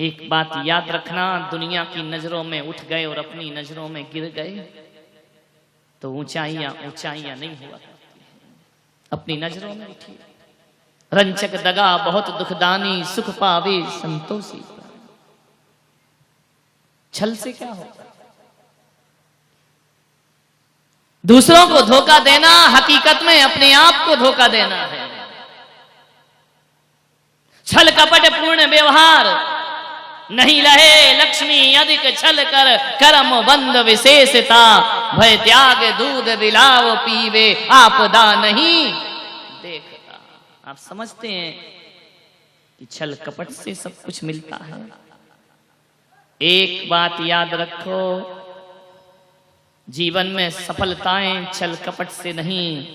एक बात याद रखना, दुनिया की नज़रों में उठ गए और अपनी नज़रों में गिर गए। तो ऊंचाइयाँ ऊंचाइयाँ नहीं हुआ अपनी नज़रों में उठी। रंचक दगा, बहुत दुखदानी, सुख पावे, संतोषी। छल से क्या होगा? दूसरों को धोखा देना, हकीकत में अपने आप को धोखा देना है। छल कपट पूर्ण व्यवहार नहीं रहे लक्ष्मी अधिक छल कर, कर्म बंद विशेषता। भय त्याग, दूध बिलाव पीवे, आपदा नहीं। देखता, आप समझते हैं कि छल कपट से सब कुछ मिलता है। एक बात याद रखो, जीवन में सफलताएँ छल कपट से नहीं,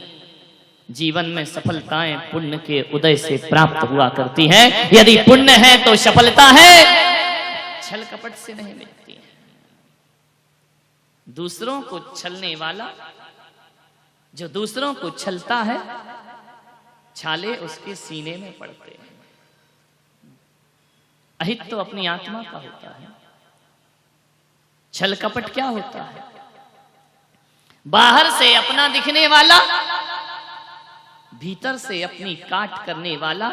जीवन में सफलताएँ पुण्य के उदय से प्राप्त हुआ करती हैं। यदि पुण्य है तो सफलता है। छल कपट से नहीं मिलती है दूसरों को छलने वाला, जो दूसरों को छलता है, छाले उसके सीने में पड़ते हैं। अहित तो अपनी आत्मा का होता है। छल कपट क्या होता है? बाहर से अपना दिखने वाला, भीतर से अपनी काट करने वाला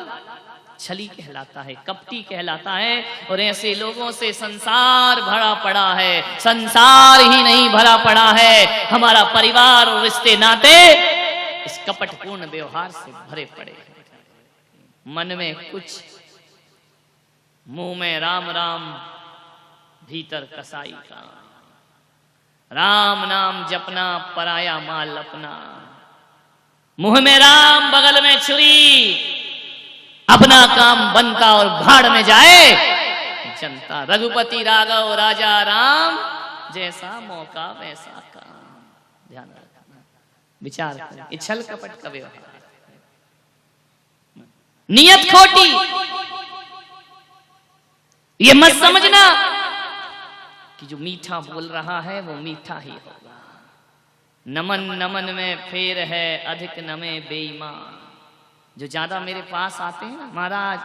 छली कहलाता है, कपटी कहलाता है और ऐसे लोगों से संसार भरा पड़ा है। संसार ही नहीं भरा पड़ा है। हमारा परिवार और रिश्ते नाते इस कपटपूर्ण व्यवहार से भरे पड़े मन में कुछ, मुँह में राम राम, भीतर कसाई का। राम नाम जपना, पराया माल अपना। मुँह में राम, बगल में छुरी। अपना काम बनता और भाड़ में जाए। जनता रघुपति राघव, राजा राम, जैसा मौका वैसा काम। ध्यान विचार करें, ये छल कपट का व्यवहार नियत खोटी। ये मत समझना कि जो मीठा बोल रहा है, वो मीठा ही होगा। नमन नमन में फेर है, अधिक नमे बेईमान। जो ज़्यादा मेरे पास आते हैं ना, महाराज,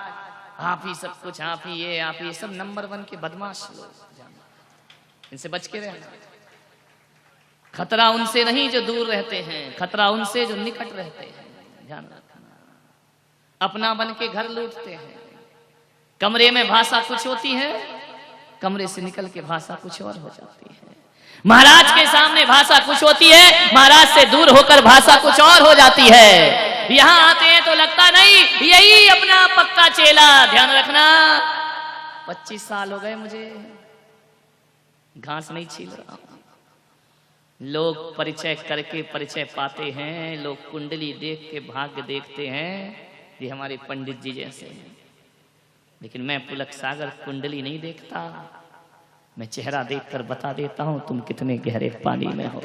आप ही सब कुछ, आप ही ये, आप ये सब नंबर वन के बदमाश इनसे बच के रहना। खतरा उनसे नहीं जो दूर रहते हैं, खतरा उनसे जो निकट रहते हैं। ध्यान रखना। अपना बन के घर लूटते हैं। कमरे में भाषा कुछ होती है, कमरे से निकल के भाषा कुछ और हो जाती है। महाराज के सामने भाषा कुछ होती है, महाराज से दूर होकर भाषा कुछ और हो जाती है। यहाँ आते हैं तो लगता नहीं, यही अपना पक्का चेला, ध्यान रखना। पच्चीस साल हो गए मुझे, घास नहीं छील रहा लोग परिचय करके परिचय पाते हैं, लोग कुंडली देख के भाग्य देखते हैं, ये हमारे पंडित जी जैसे हैं। लेकिन मैं पुलक सागर कुंडली नहीं देखता। मैं चेहरा देखकर बता देता हूँ, तुम कितने गहरे पानी में हो।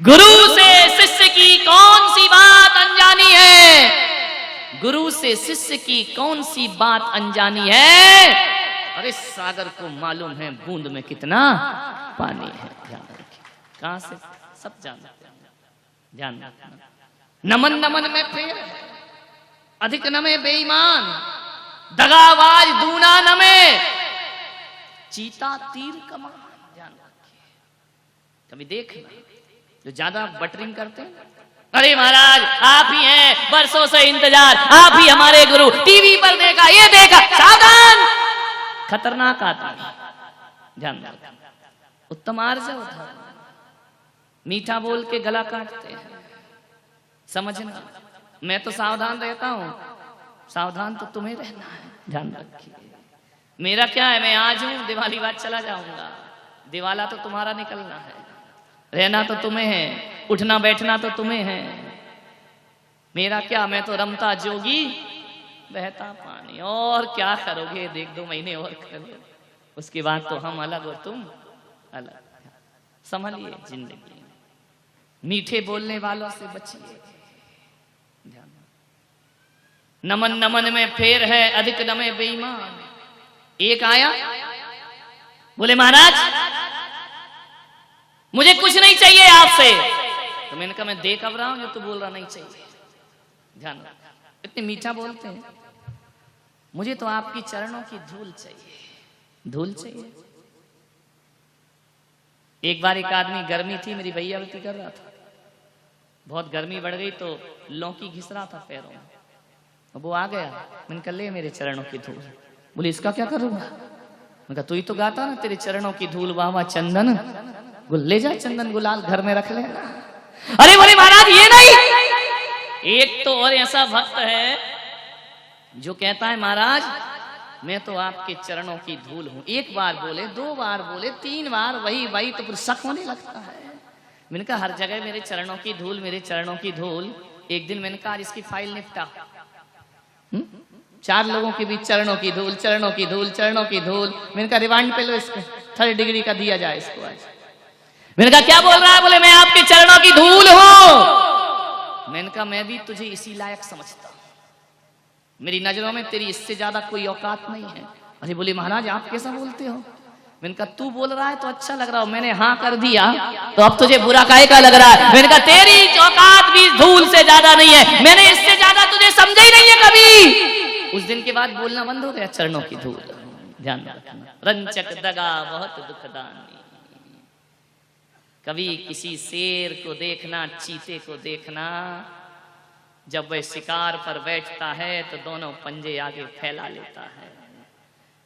गुरु से शिष्य की कौन सी बात अनजानी है? गुरु से शिष्य की कौन सी बात अनजानी है? अरे सागर को मालूम है बूंद में कितना पानी है। ध्यान रखिए। कहाँ से? सब जानते हैं। ध्यान नमन नमन में फेर अधिक नमे बेईमान। दगाबाज दूना नमे। चीता तीर कमान। ध्यान रखिए। कभी देखना। जो ज़्यादा बटरिंग करते हैं अरे महाराज, आप ही हैं, बरसों से इंतज़ार, आप ही हमारे गुरु, टीवी पर देखा, ये देखा, सावधान! खतरनाक आदमी। ध्यान उत्तम आर्जव था मीठा बोल के गला काटते हैं। समझना। मैं तो सावधान रहता हूँ। सावधान तो तुम्हें रहना है। ध्यान रखिए। मेरा क्या है? मैं आज हूँ, दिवाली बाद चला जाऊँगा। दिवाला तो तुम्हारा निकलना है। रहना तो तुम्हें है। उठना बैठना तो तुम्हें है। मेरा क्या, मैं तो रमता जोगी? बहता पानी। और क्या करोगे? देख दो महीने और करो उसके बाद तो हम अलग और तुम अलग। संभलिए ज़िंदगी। मीठे बोलने वालों से बचिए। नमन नमन में फेर है, अधिक नमे बेईमान। एक आया? बोले, महाराज, मुझे कुछ नहीं चाहिए आपसे। तो मैंने कहा, मैं देख अब रहा हूँ जो तू बोल रहा नहीं चाहिए। ध्यान इतने मीठा बोलते हैं। मुझे तो आपकी चरणों की धूल चाहिए। धूल चाहिए। एक बार एक आदमी गर्मी थी, मेरी भैया भैयावती कर रहा था। बहुत गर्मी बढ़ गई तो लौकी घिस रहा था पैरों में। वो आ गया। मैंने कहा, ले मेरे चरणों की धूल। बोले, इसका क्या करूँगा? मैंने कहा, तू ही तो गाता ना तेरे चरणों की धूल, वाह चंदन। गुल ले जा चंदन, गुलाल घर में रख ले अरे बोले महाराज, ये नहीं। एक तो और ऐसा भक्त है जो कहता है, महाराज, मैं तो आपके चरणों की धूल हूँ। एक बार बोले, दो बार बोले, तीन बार, वही वही तो फिर शक होने लगता है। मैंने कहा, हर जगह मेरे चरणों की धूल, मेरे चरणों की धूल। एक दिन मैंने कहा इसकी फ़ाइल निपटा। हुँ? चार लोगों के बीच चरणों की धूल, चरणों की धूल, चरणों की धूल। मैंने कहा रिमांड पे लो इसको, थर्ड डिग्री का दिया जाए इसको आज। मैंने कहा, क्या बोल रहा है? बोले, मैं आपके चरणों मैं भी तुझे इसी लायक समझता मेरी नज़रों में तेरी इससे ज़्यादा कोई औकात नहीं है। अरे बोले, महाराज, आप कैसा बोलते हो? मैंने कहा, तू बोल रहा है तो अच्छा लग रहा हो। मैंने हाँ कर दिया। तो अब तुझे बुरा काहे का लग रहा है? मैंने कहा, तेरी औकात भी धूल से ज़्यादा नहीं है। मैंने इससे ज़्यादा तुझे समझा ही नहीं है कभी। उस दिन के बाद बोलना बंद हो गया, चरणों की धूल। ध्यान रंचक दगा, बहुत दुखदानी। कभी किसी शेर को देखना, चीते को देखना जब वह शिकार पर बैठता है तो दोनों पंजे आगे फैला लेता है।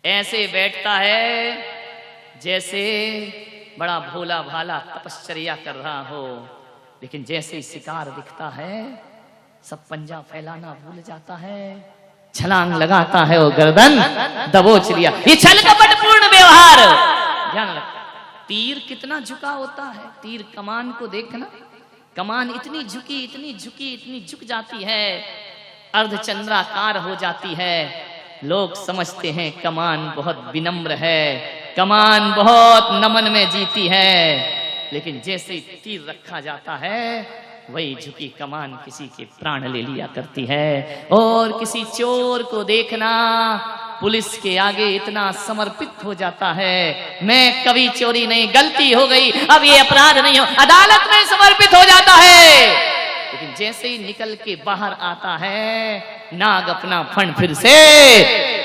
ऐसे बैठता है, जैसे बड़ा भोला भाला तपश्चर्या कर रहा हो। लेकिन जैसे ही शिकार दिखता है, सब पंजा फैलाना भूल जाता है। छलांग लगाता है वो गर्दन, दबोच लिया। ये छल कपट पूर्ण व्यवहार। ध्यान रखना, तीर कितना झुका होता है, तीर कमान को देखना। कमान इतनी झुकी इतनी झुकी, इतनी झुक जाती है। अर्धचंद्राकार हो जाती है। लोग समझते हैं कमान बहुत विनम्र है। कमान बहुत नमन में जीती है। लेकिन जैसे तीर रखा जाता है, वही झुकी कमान किसी के प्राण ले लिया करती है। और किसी चोर को देखना पुलिस के आगे इतना समर्पित हो जाता है। मैं कभी चोरी नहीं, गलती हो गई। अब ये अपराध नहीं हो, अदालत में समर्पित हो जाता है। लेकिन जैसे ही निकल के बाहर आता है, नाग अपना फंड फिर से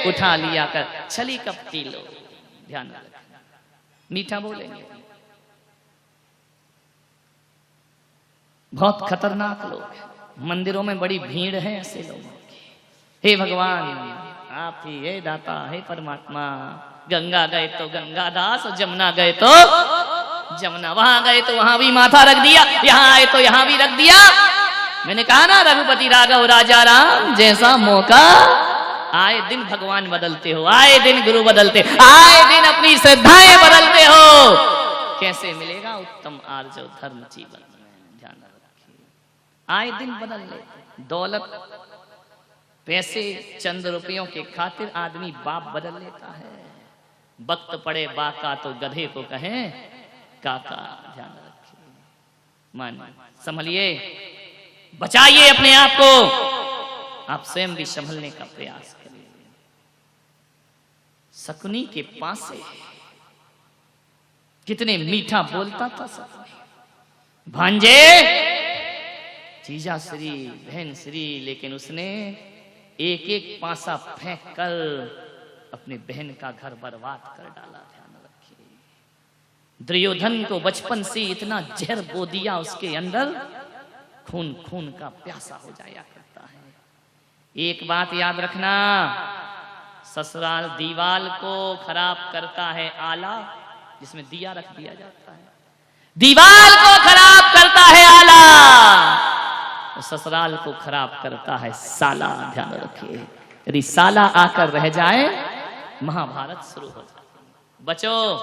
उठा लिया कर छली कपटी लो। ध्यान मीठा बोलेंगे। बहुत खतरनाक लोग मंदिरों में बड़ी भीड़ है ऐसे लोगों की। हे भगवान आप ही हे दाता है परमात्मा। गंगा गए तो गंगा दास जमुना गए तो जमुना। वहाँ गए तो वहाँ भी माथा रख दिया, यहाँ आए तो यहाँ भी रख दिया। मैंने कहा ना, रघुपति राघव, राजा राम, जैसा मौका, आए दिन भगवान बदलते हो, आए दिन गुरु बदलते, आए दिन अपनी श्रद्धाएँ बदलते हो। कैसे मिलेगा उत्तम आर्जव धर्म जीवन? में ध्यान रखिए आए दिन बदल लेते दौलत पैसे चंद रुपयों के खातिर आदमी बाप बदल लेता है। वक्त पड़े बाका तो गधे को कहें, काका, ध्यान रखिए। मान, संभलिए। बचाइए अपने आप को। आप स्वयं भी संभलने का प्रयास करिए। शकुनी के पास। से कितने मीठा बोलता था शकुनी भांजे। जीजा श्री, बहन श्री, लेकिन उसने एक एक पासा फेंक कर अपने बहन का घर बर्बाद कर डाला, ध्यान रखिए। दुर्योधन को बचपन से इतना जहर बो दिया, उसके अंदर खून खून का प्यासा हो जाया करता है। एक बात याद रखना, ससुराल दीवाल को खराब करता है आला, जिसमें दिया रख दिया जाता है। दीवाल को खराब करता है आला। ससुराल को खराब करता है, साला ध्यान रखिए। यदि साला आकर रह जाए, महाभारत शुरू हो जाए। बचो,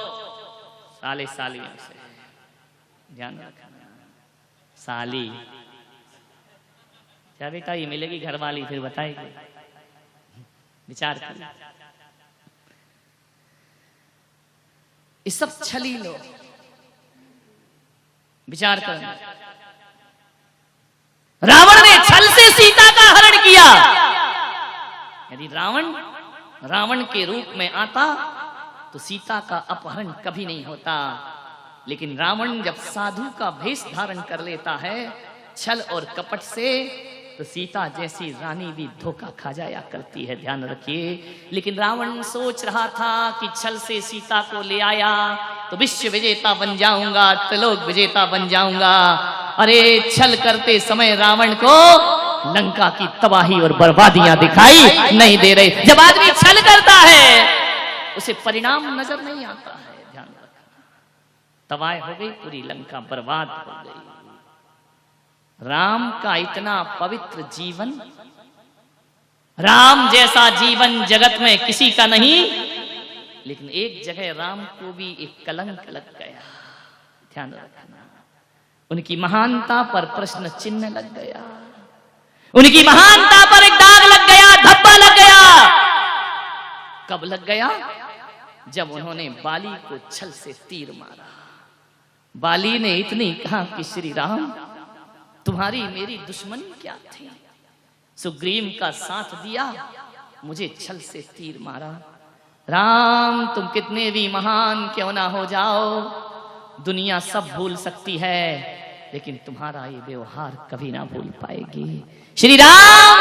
साले सालियों से। ध्यान रखना। साली। क्या बेटा, ये मिलेगी घर वाली फिर बताएगी। विचार कर सब छली लोग। विचार करना रावण ने छल से सीता का हरण किया। यदि रावण रावण के रूप में आता तो सीता का अपहरण कभी नहीं होता। लेकिन रावण जब साधु का भेष धारण कर लेता है, छल और कपट से तो सीता जैसी रानी भी धोखा खा जाया करती है, ध्यान रखिए। लेकिन रावण सोच रहा था कि छल से सीता को ले आया तो विश्व विजेता बन जाऊँगा, त्रिलोक विजेता बन जाऊँगा। अरे छल करते समय रावण को लंका की तबाही और बर्बादियाँ दिखाई नहीं दे रही। जब आदमी छल करता है, उसे परिणाम नज़र नहीं आता है, ध्यान रखना। तबाह हो गई, पूरी लंका बर्बाद हो गई। राम का इतना पवित्र जीवन, राम जैसा जीवन जगत में किसी का नहीं, लेकिन एक जगह राम को भी एक कलंक लग गया। ध्यान रखना। उनकी महानता पर प्रश्न चिन्ह लग गया। उनकी महानता पर एक दाग लग गया, धब्बा लग गया। कब लग गया? जब उन्होंने बाली को छल से तीर मारा। बाली ने इतनी कहा कि श्री राम, तुम्हारी मेरी दुश्मनी क्या थी? सुग्रीव का साथ दिया, मुझे छल से तीर मारा। राम, तुम कितने भी महान क्यों ना हो जाओ। दुनिया सब भूल सकती है। लेकिन तुम्हारा ये व्यवहार कभी ना भूल पाएगी। श्री राम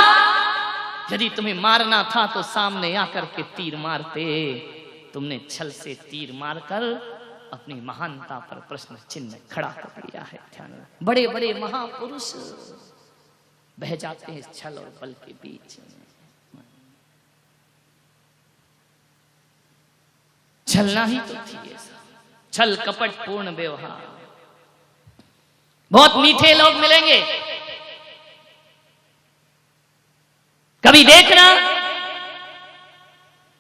यदि तुम्हें मारना था तो सामने आकर के तीर मारते। तुमने छल से तीर मारकर अपनी महानता पर प्रश्न चिन्ह खड़ा कर लिया है, ध्यान बड़े बड़े महापुरुष बह जाते हैं छल और बल के बीच छलना ही तो थी छल कपट पूर्ण व्यवहार। बहुत मीठे लोग मिलेंगे। कभी देखना,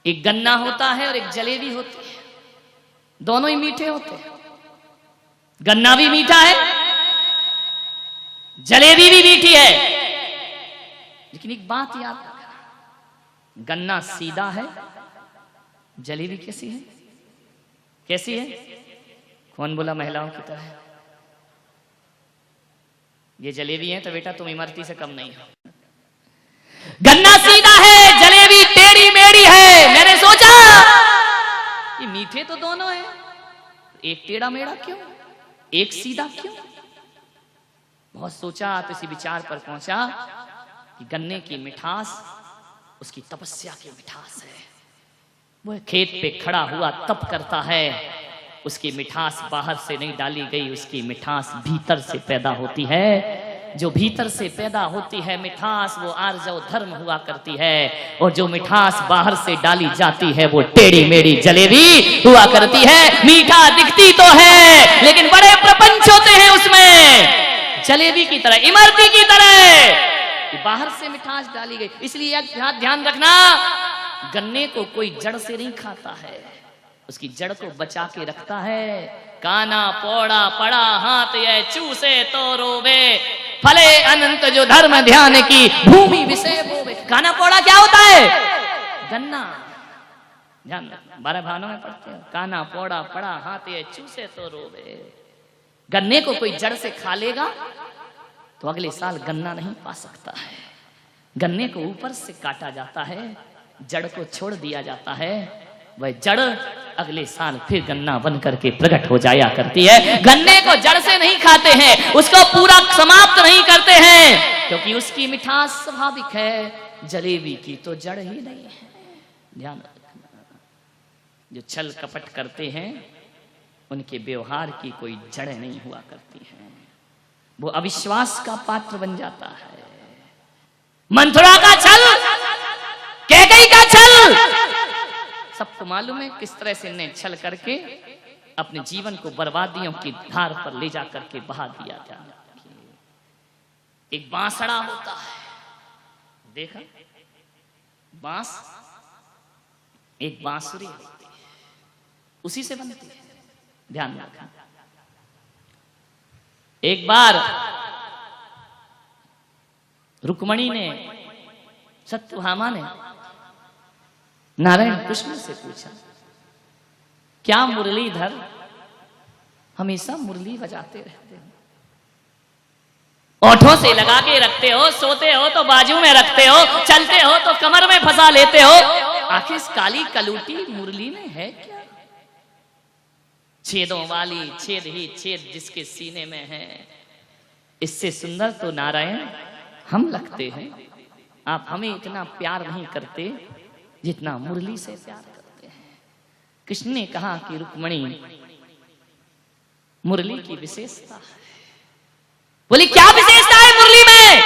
एक गन्ना होता है और एक जलेबी होती है। दोनों ही मीठे होते हैं। गन्ना भी मीठा है, जलेबी भी मीठी है। लेकिन एक बात याद रखना, गन्ना सीधा है, जलेबी कैसी है? कैसी है? कौन बोला महिलाओं की तरह? ये जलेबी है तो बेटा तुम इमरती से कम नहीं हो। गन्ना सीधा है, जलेबी टेढ़ी मेढ़ी है, मैंने सोचा। ये मीठे तो दोनों हैं। एक टेढ़ा मेढ़ा क्यों? एक सीधा क्यों? बहुत सोचा तो इसी विचार पर पहुँचा कि गन्ने की मिठास, उसकी तपस्या की मिठास है। वो खेत पे खड़ा हुआ तप करता है। उसकी मिठास बाहर से नहीं डाली गई, उसकी मिठास भीतर से पैदा होती है। जो भीतर से पैदा होती है मिठास, वो आर्जव धर्म हुआ करती है। और जो मिठास बाहर से डाली जाती है, वो टेढ़ी मेढ़ी जलेबी हुआ करती है। मीठा दिखती तो है, लेकिन बड़े प्रपंच होते हैं उसमें। जलेबी की तरह, इमरती की तरह बाहर से मिठास डाली गई। इसलिए ध्यान रखना, गन्ने को कोई जड़ से नहीं खाता है। उसकी जड़ को बचा के रखता है। काना, पौड़ा, पड़ा, हाथ, ये चूसे तो रोवे। फले अनंत जो धर्म ध्यान की भूमि विषय काना, पौड़ा क्या होता है? गन्ना। ध्यान बारह भानों में पढ़ते हैं। काना, पौड़ा, पड़ा, हाथ, ये चूसे तो रोवे। गन्ने को कोई जड़ से खा लेगा तो अगले साल गन्ना नहीं पा सकता है। गन्ने को ऊपर से काटा जाता है, जड़ को छोड़ दिया जाता है। वह जड़ अगले साल फिर गन्ना बन करके प्रकट हो जाया करती है। गन्ने को जड़ से नहीं खाते हैं, उसको पूरा समाप्त नहीं करते हैं, क्योंकि उसकी मिठास स्वाभाविक है, जलेबी की तो जड़ ही नहीं है। ध्यान जो छल कपट करते हैं, उनके व्यवहार की कोई जड़ नहीं हुआ करती है। वो अविश्वास का पात्र बन जाता है। मंथुरा का छल, कैकई का छल सबको मालूम है किस तरह से इन्हें छल करके अपने जीवन को बर्बादियों की धार पर ले जा करके बहा दिया था एक बांसड़ा होता है। देखा? बाँस, एक बांसुरी उसी से बनती है। ध्यान रखना। एक बार रुक्मणी ने, सत्यभामा ने नारायण कृष्ण से पूछा, क्या मुरलीधर हमेशा मुरली बजाते रहते हैं? ओठों से लगा के रखते हो, सोते हो तो बाजू में रखते हो, चलते हो तो कमर में फंसा लेते हो। आखिर काली कलूटी मुरली में है क्या? छेदों वाली छेद ही छेद जिसके सीने में है। इससे सुंदर तो नारायण हम लगते हैं। आप हमें इतना प्यार नहीं करते जितना मुरली से प्यार करते हैं। कृष्ण ने कहा कि रुक्मणी मुरली की विशेषता है। बोली क्या विशेषता है मुरली में?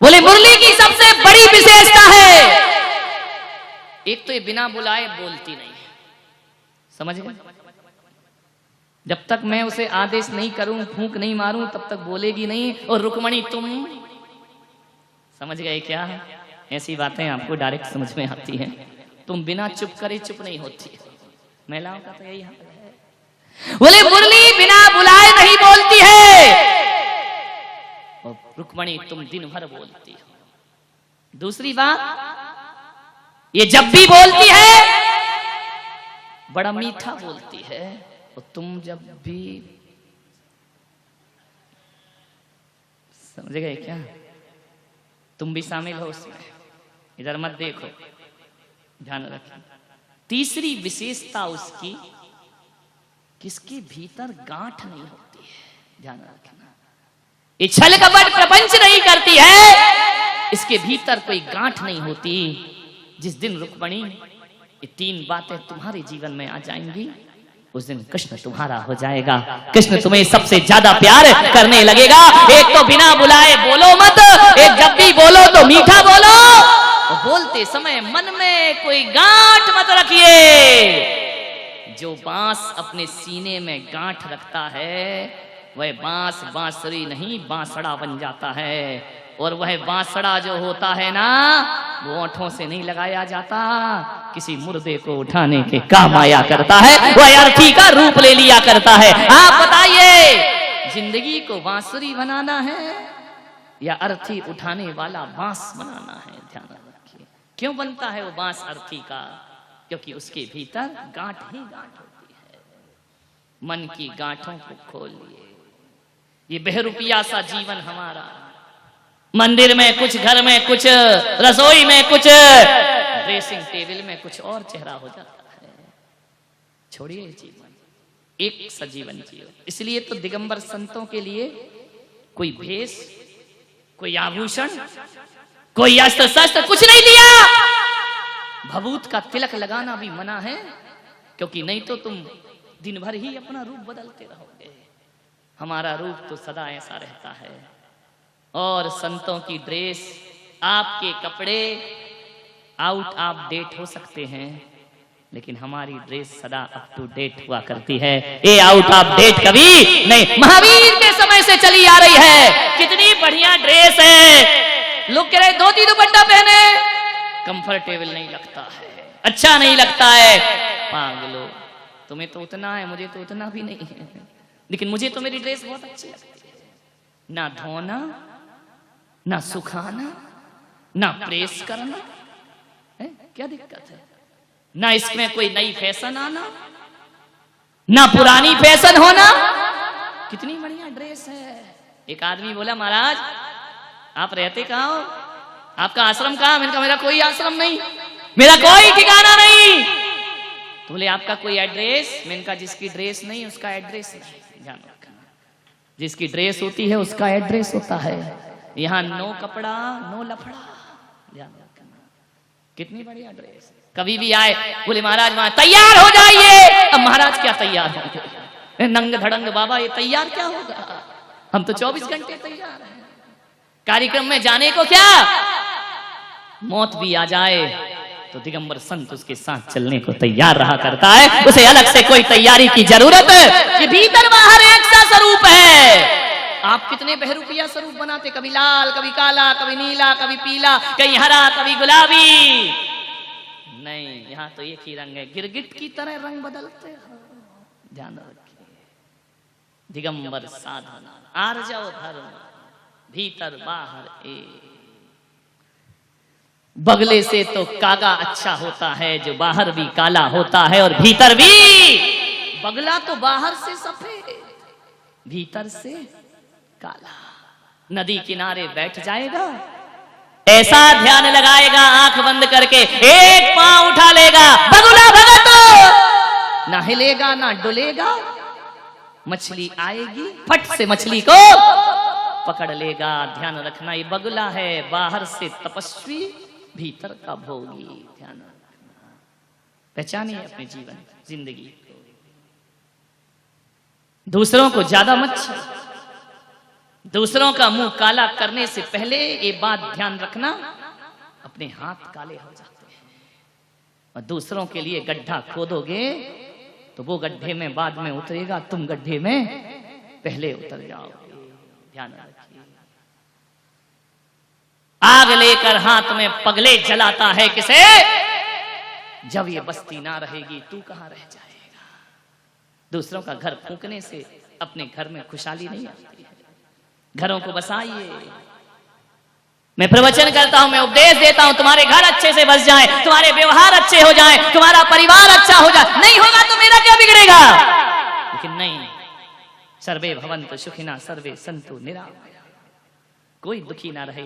बोले मुरली की सबसे बड़ी विशेषता है। एक तो ये बिना बुलाए बोलती नहीं है। समझ गए? जब तक मैं उसे आदेश नहीं करूँ फूंक नहीं मारूं तब तक बोलेगी नहीं और रुकमणी तुम? समझ गए क्या? ऐसी बातें आपको डायरेक्ट समझ में आती हैं। तुम बिना चुप करे चुप नहीं होती। महिलाओं का तो यही हाल है। बोले, मुरली बिना बुलाए नहीं बोलती है। और रुक्मणी, तुम दिन भर बोलती हो। दूसरी बात, ये जब भी बोलती है, बड़ा मीठा बोलती है। और तुम जब भी समझ गए क्या? तुम भी शामिल हो उसमें। इधर मत देखो, ध्यान रखें तीसरी विशेषता उसकी, किसके भीतर गांठ नहीं होती है, ध्यान रखना ये छल कपट प्रपंच नहीं करती है, इसके भीतर कोई गांठ नहीं होती। जिस दिन रुक्मणी, ये तीन बातें तुम्हारे जीवन में आ जाएँगी, उस दिन कृष्ण तुम्हारा हो जाएगा। कृष्ण तुम्हें सबसे ज़्यादा प्यार करने लगेगा। एक तो बिना बुलाए बोलो मत, एक जब भी बोलो तो मीठा बोलो। और बोलते समय मन में कोई गांठ मत रखिए। जो बाँस अपने सीने में गांठ रखता है, वह बाँस बांसुरी नहीं, बांसड़ा बन जाता है। और वह बांसड़ा जो होता है ना, वो ओठों से नहीं लगाया जाता। किसी मुर्दे को उठाने के काम आया करता है, वह अर्थी का रूप ले लिया करता है। आप बताइए, ज़िंदगी को बांसुरी बनाना है या अर्थी उठाने वाला बाँस बनाना है? ध्यान क्यों बनता है वो बाँस अर्थी का? क्योंकि उसके भीतर गांठ ही गांठ होती है। मन की गांठों को खोल लिए ये बहरूपिया सा जीवन हमारा। मंदिर में कुछ, घर में कुछ, रसोई में कुछ ड्रेसिंग टेबल में कुछ और चेहरा हो जाता है। छोड़िए जीवन। एक सजीवन जीवन। इसलिए तो दिगंबर संतों के लिए कोई भेष, कोई आभूषण कोई अस्त्र शस्त्र कुछ नहीं दिया। भभूत का तिलक लगाना भी मना है, क्योंकि नहीं तो तुम दिन भर ही अपना रूप बदलते रहोगे। हमारा रूप तो सदा ऐसा रहता है। और संतों की ड्रेस, आपके कपड़े, आउट ऑफ़ डेट हो सकते हैं, लेकिन हमारी ड्रेस सदा अप टू डेट हुआ करती है। ये आउट ऑफ़ डेट कभी नहीं। महावीर के समय से चली आ रही है। कितनी बढ़िया ड्रेस है। लोग कह रहे, धोती दुपट्टा पहने। कंफर्टेबल नहीं लगता है। अच्छा नहीं लगता है। पागलो। तुम्हें तो उतना है, मुझे तो उतना भी नहीं है। लेकिन मुझे तो मेरी ड्रेस बहुत अच्छी लगती है। ना धोना, ना सुखाना, ना प्रेस करना, है? क्या दिक्कत है? ना इसमें कोई नई फ़ैशन आना, ना पुरानी फ़ैशन होना। कितनी बढ़िया ड्रेस है। एक आदमी बोला, महाराज आप रहते कहाँ आपका आश्रम कहाँ? मैंने कहा, मेरा कोई आश्रम नहीं। मेरा कोई ठिकाना नहीं। तो बोले, आपका कोई एड्रेस? मैंने कहा, जिसकी ड्रेस नहीं, उसका एड्रेस नहीं। ध्यान जिसकी ड्रेस होती है, उसका एड्रेस होता है। यहाँ नो कपड़ा, नो लफड़ा। ध्यान कितनी बढ़िया ड्रेस कभी भी आए, बोले, महाराज, वहाँ तैयार हो जाइए। अब महाराज क्या तैयार होंगे? नंग धड़ंग, बाबा, ये तैयार क्या होगा? हम तो 24 घंटे तैयार कार्यक्रम में जाने को क्या? मौत भी आ जाए तो दिगंबर संत उसके साथ चलने को तैयार रहा करता है। उसे अलग से कोई तैयारी की ज़रूरत कि भीतर बाहर एक सा स्वरूप है। आप कितने बहरूपिया स्वरूप बनाते? कभी लाल, कभी काला, कभी नीला, कभी पीला कहीं हरा, कभी गुलाबी। नहीं, यहाँ तो एक ही रंग है। गिरगिट की तरह रंग बदलते ध्यान रखिए। दिगंबर साधना, आर्जव धर्म। भीतर बाहर एक। बगले से तो कागा अच्छा होता है, जो बाहर भी काला होता है, और भीतर भी। बगला तो बाहर से सफ़ेद, भीतर से काला। नदी किनारे बैठ जाएगा, ऐसा ध्यान लगाएगा, आँख बंद करके एक पाँव उठा लेगा। बगुला भगत! ना हिलेगा ना डुलेगा। मछली आएगी, फट से मछली को पकड़ लेगा। ध्यान रखना, ये बगुला है, बाहर से तपस्वी, भीतर का भोगी। ध्यान रखना। पहचानिए अपने जीवन, ज़िंदगी दूसरों को ज़्यादा मत दूसरों का मुँह काला करने से पहले ये बात ध्यान रखना, अपने हाथ काले हो जाते हैं। और दूसरों के लिए गड्ढा खोदोगे तो वो गड्ढे में बाद में उतरेगा, तुम गड्ढे में पहले उतर जाओगे। ध्यान रखिए। आग लेकर हाथ में पगले जलाता है किसे? जब ये बस्ती ना रहेगी, तू कहाँ रह जाएगा? दूसरों का घर फूकने से अपने घर में खुशहाली नहीं आती है। घरों को बसाइए। मैं प्रवचन करता हूँ, मैं उपदेश देता हूँ, तुम्हारे घर अच्छे से बस जाए, तुम्हारे व्यवहार अच्छे हो जाए, तुम्हारा परिवार अच्छा हो जाए। नहीं होगा तो मेरा क्या बिगड़ेगा? लेकिन नहीं सर्वे भवंतु सुखिना सर्वे संतु निरा। कोई दुखी ना रहे।